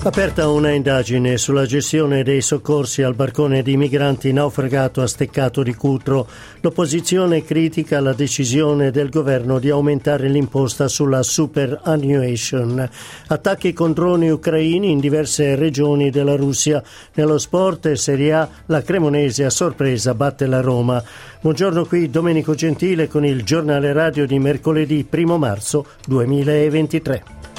Aperta una indagine sulla gestione dei soccorsi al barcone di migranti naufragato a Steccato di Cutro. L'opposizione critica la decisione del governo di aumentare l'imposta sulla superannuation. Attacchi con droni ucraini in diverse regioni della Russia. Nello sport Serie A la Cremonese a sorpresa batte la Roma. Buongiorno qui Domenico Gentile con il giornale radio di mercoledì 1 marzo 2023.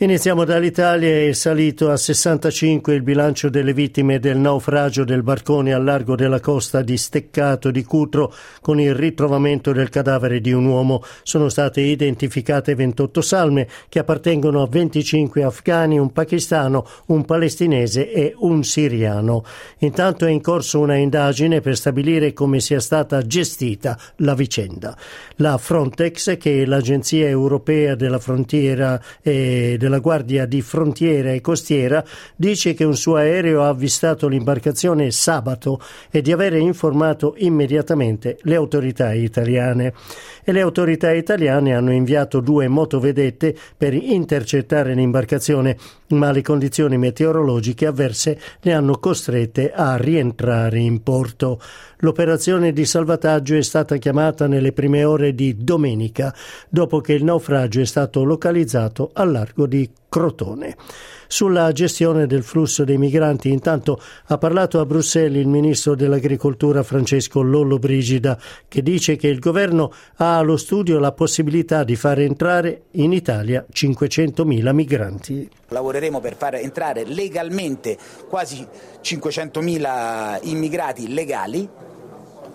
Iniziamo dall'Italia, è salito a 65 il bilancio delle vittime del naufragio del barcone al largo della costa di Steccato di Cutro con il ritrovamento del cadavere di un uomo. Sono state identificate 28 salme che appartengono a 25 afghani, un pakistano, un palestinese e un siriano. Intanto è in corso una indagine per stabilire come sia stata gestita la vicenda. La Frontex, che è l'agenzia europea della frontiera e della della Guardia di Frontiera e Costiera dice che un suo aereo ha avvistato l'imbarcazione sabato e di avere informato immediatamente le autorità italiane. E le autorità italiane hanno inviato due motovedette per intercettare l'imbarcazione, ma le condizioni meteorologiche avverse le hanno costrette a rientrare in porto. L'operazione di salvataggio è stata chiamata nelle prime ore di domenica, dopo che il naufragio è stato localizzato al largo di Crotone. Sulla gestione del flusso dei migranti intanto ha parlato a Bruxelles il ministro dell'agricoltura Francesco Lollo Brigida che dice che il governo ha allo studio la possibilità di far entrare in Italia 500.000 migranti. Lavoreremo per far entrare legalmente quasi 500.000 immigrati legali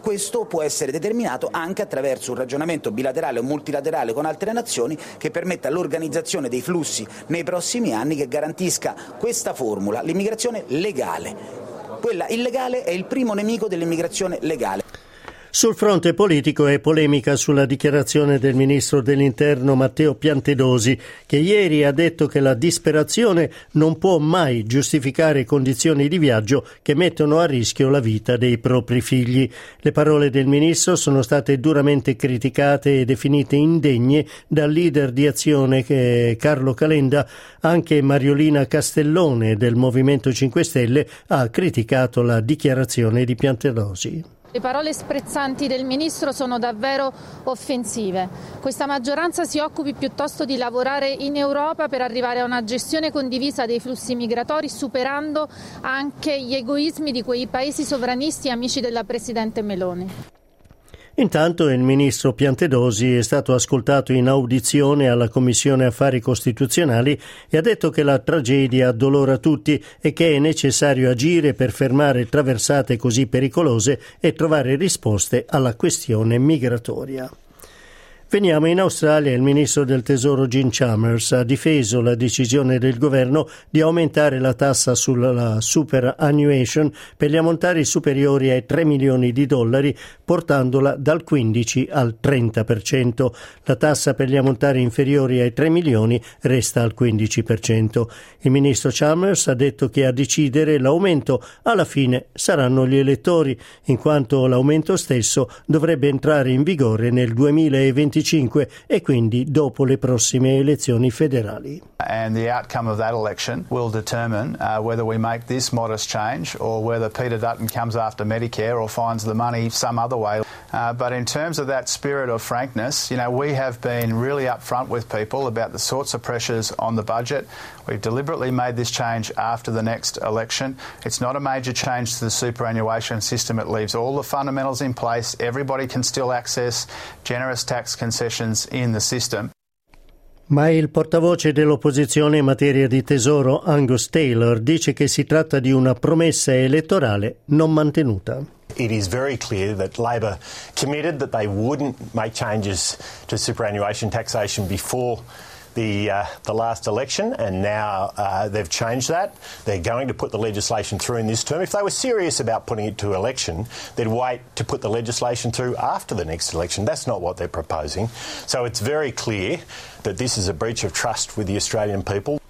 questo può essere determinato anche attraverso un ragionamento bilaterale o multilaterale con altre nazioni che permetta l'organizzazione dei flussi nei prossimi anni che garantisca questa formula, l'immigrazione legale. Quella illegale è il primo nemico dell'immigrazione legale. Sul fronte politico è polemica sulla dichiarazione del ministro dell'Interno Matteo Piantedosi, che ieri ha detto che la disperazione non può mai giustificare condizioni di viaggio che mettono a rischio la vita dei propri figli. Le parole del ministro sono state duramente criticate e definite indegne dal leader di azione Carlo Calenda. Anche Mariolina Castellone del Movimento 5 Stelle ha criticato la dichiarazione di Piantedosi. Le parole sprezzanti del Ministro sono davvero offensive. Questa maggioranza si occupi piuttosto di lavorare in Europa per arrivare a una gestione condivisa dei flussi migratori, superando anche gli egoismi di quei paesi sovranisti amici della Presidente Meloni. Intanto il ministro Piantedosi è stato ascoltato in audizione alla Commissione Affari Costituzionali e ha detto che la tragedia addolora tutti e che è necessario agire per fermare traversate così pericolose e trovare risposte alla questione migratoria. Veniamo in Australia. Il ministro del Tesoro Jim Chalmers ha difeso la decisione del governo di aumentare la tassa sulla superannuation per gli ammontari superiori ai 3 milioni di dollari, portandola dal 15 al 30%. La tassa per gli ammontari inferiori ai 3 milioni resta al 15%. Il ministro Chalmers ha detto che a decidere l'aumento alla fine saranno gli elettori, in quanto l'aumento stesso dovrebbe entrare in vigore nel 2025 2025 e quindi dopo le prossime elezioni federali. And the outcome of that election will determine uh, whether we make this modest change or whether Peter Dutton comes after Medicare or finds the money some other way. Uh, but in terms of that spirit of frankness, you know, we have been really upfront with people about the sorts of pressures on the budget. We've deliberately made this change after the next election. It's not a major change to the superannuation system. It leaves all the fundamentals in place. Everybody can still access generous tax concessions in the system. Ma il portavoce dell'opposizione in materia di tesoro, Angus Taylor, dice che si tratta di una promessa elettorale non mantenuta. It is very clear that Labor committed that they wouldn't make changes to superannuation taxation before the uh, the last election, and now uh, they've changed that. They're going to put the legislation through in this term. If they were serious about putting it to election, they'd wait to put the legislation through after the next election. That's not what they're proposing. So it's very clear that this is a breach of trust with the Australian people.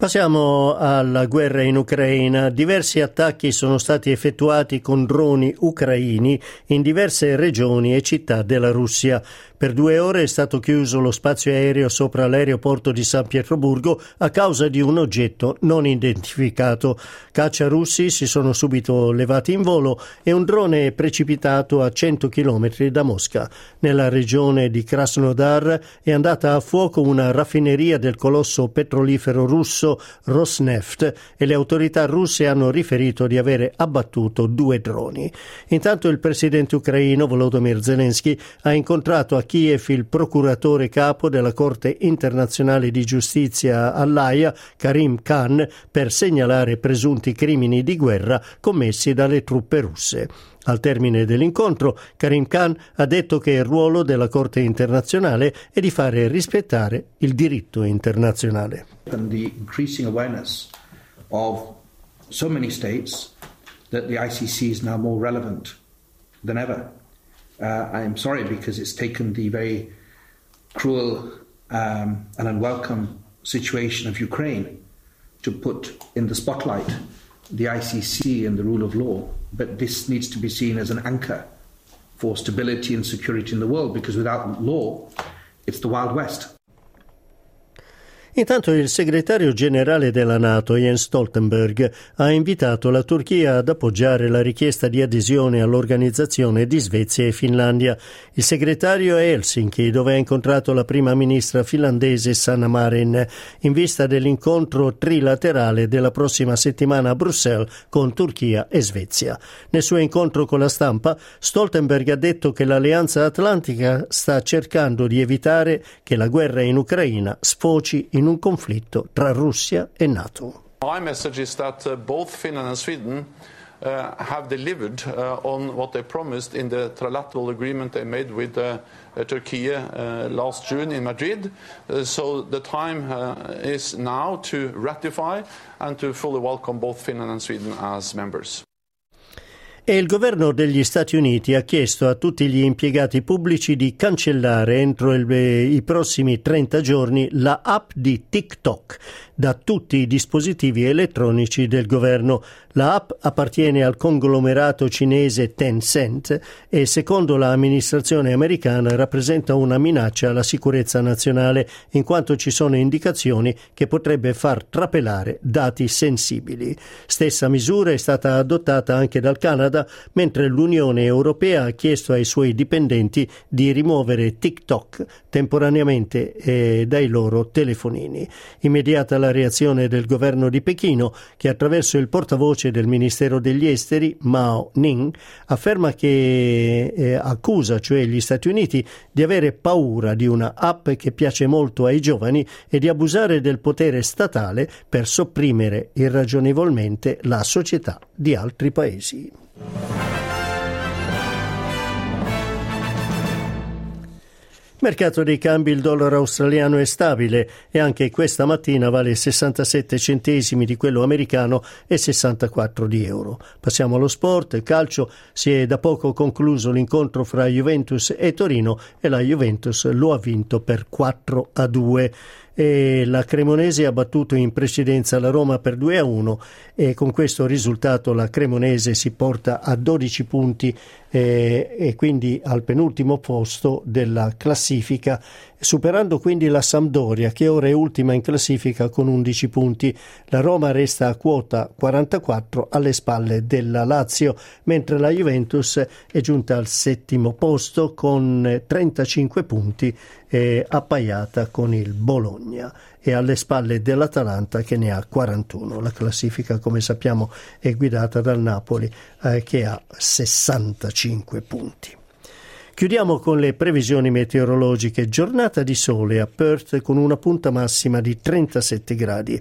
Passiamo alla guerra in Ucraina. Diversi attacchi sono stati effettuati con droni ucraini in diverse regioni e città della Russia. Per due ore è stato chiuso lo spazio aereo sopra l'aeroporto di San Pietroburgo a causa di un oggetto non identificato. Caccia russi si sono subito levati in volo e un drone è precipitato a 100 km da Mosca. Nella regione di Krasnodar è andata a fuoco una raffineria del colosso petrolifero russo Rosneft e le autorità russe hanno riferito di avere abbattuto due droni. Intanto il presidente ucraino Volodymyr Zelensky ha incontrato a Kiev il procuratore capo della Corte internazionale di giustizia all'AIA, Karim Khan, per segnalare presunti crimini di guerra commessi dalle truppe russe. Al termine dell'incontro, Karim Khan ha detto che il ruolo della Corte internazionale è di fare rispettare il diritto internazionale. And the increasing awareness of so many states that the ICC is now more relevant than ever. Uh, I am sorry because it's taken the very cruel um, and unwelcome situation of Ukraine to put in the spotlight the ICC and the rule of law. But this needs to be seen as an anchor for stability and security in the world because without law, it's the Wild West. Intanto il segretario generale della Nato, Jens Stoltenberg, ha invitato la Turchia ad appoggiare la richiesta di adesione all'organizzazione di Svezia e Finlandia. Il segretario è Helsinki, dove ha incontrato la prima ministra finlandese Sanna Marin, in vista dell'incontro trilaterale della prossima settimana a Bruxelles con Turchia e Svezia. Nel suo incontro con la stampa, Stoltenberg ha detto che l'Alleanza Atlantica sta cercando di evitare che la guerra in Ucraina sfoci in un conflitto tra Russia e NATO. My message is that uh, both Finland and Sweden uh, have delivered uh, on what they promised in the trilateral agreement they made with uh, uh, Turkey uh, last June in Madrid. so the time is now to ratify and to fully welcome both Finland and Sweden as members. E il governo degli Stati Uniti ha chiesto a tutti gli impiegati pubblici di cancellare entro il, i prossimi 30 giorni la app di TikTok da tutti i dispositivi elettronici del governo. La app appartiene al conglomerato cinese Tencent e secondo l'amministrazione americana rappresenta una minaccia alla sicurezza nazionale in quanto ci sono indicazioni che potrebbe far trapelare dati sensibili. Stessa misura è stata adottata anche dal Canada mentre l'Unione Europea ha chiesto ai suoi dipendenti di rimuovere TikTok temporaneamente eh, dai loro telefonini. Immediata la reazione del governo di Pechino che attraverso il portavoce del Ministero degli Esteri, Mao Ning, afferma che eh, accusa cioè gli Stati Uniti di avere paura di una app che piace molto ai giovani e di abusare del potere statale per sopprimere irragionevolmente la società di altri paesi. Mercato dei cambi il dollaro australiano è stabile e anche questa mattina vale 67 centesimi di quello americano e 64 di euro. Passiamo allo sport, calcio, si è da poco concluso l'incontro fra Juventus e Torino e la Juventus lo ha vinto per 4 a 2 e la Cremonese ha battuto in precedenza la Roma per 2 a 1 e con questo risultato la Cremonese si porta a 12 punti eh, e quindi al penultimo posto della classifica, superando quindi la Sampdoria che ora è ultima in classifica con 11 punti. La Roma resta a quota 44 alle spalle della Lazio, mentre la Juventus è giunta al settimo posto con 35 punti eh, appaiata con il Bologna e alle spalle dell'Atalanta che ne ha 41. La classifica, come sappiamo, è guidata dal Napoli eh, che ha 65 punti. Chiudiamo con le previsioni meteorologiche. Giornata di sole a Perth con una punta massima di 37 gradi.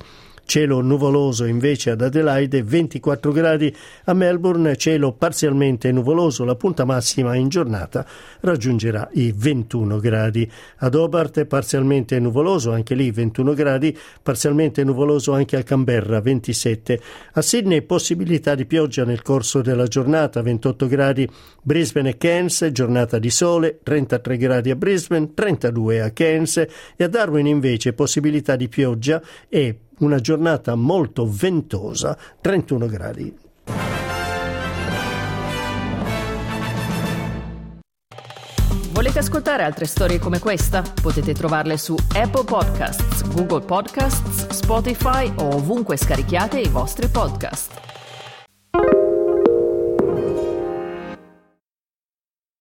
Cielo nuvoloso invece ad Adelaide 24 gradi, a Melbourne cielo parzialmente nuvoloso, la punta massima in giornata raggiungerà i 21 gradi. Ad Hobart parzialmente nuvoloso, anche lì 21 gradi, parzialmente nuvoloso anche a Canberra 27. A Sydney possibilità di pioggia nel corso della giornata 28 gradi, Brisbane e Cairns giornata di sole 33 gradi a Brisbane, 32 a Cairns e a Darwin invece possibilità di pioggia e una giornata molto ventosa, 31 gradi. Volete ascoltare altre storie come questa? Potete trovarle su Apple Podcasts, Google Podcasts, Spotify o ovunque scarichiate i vostri podcast.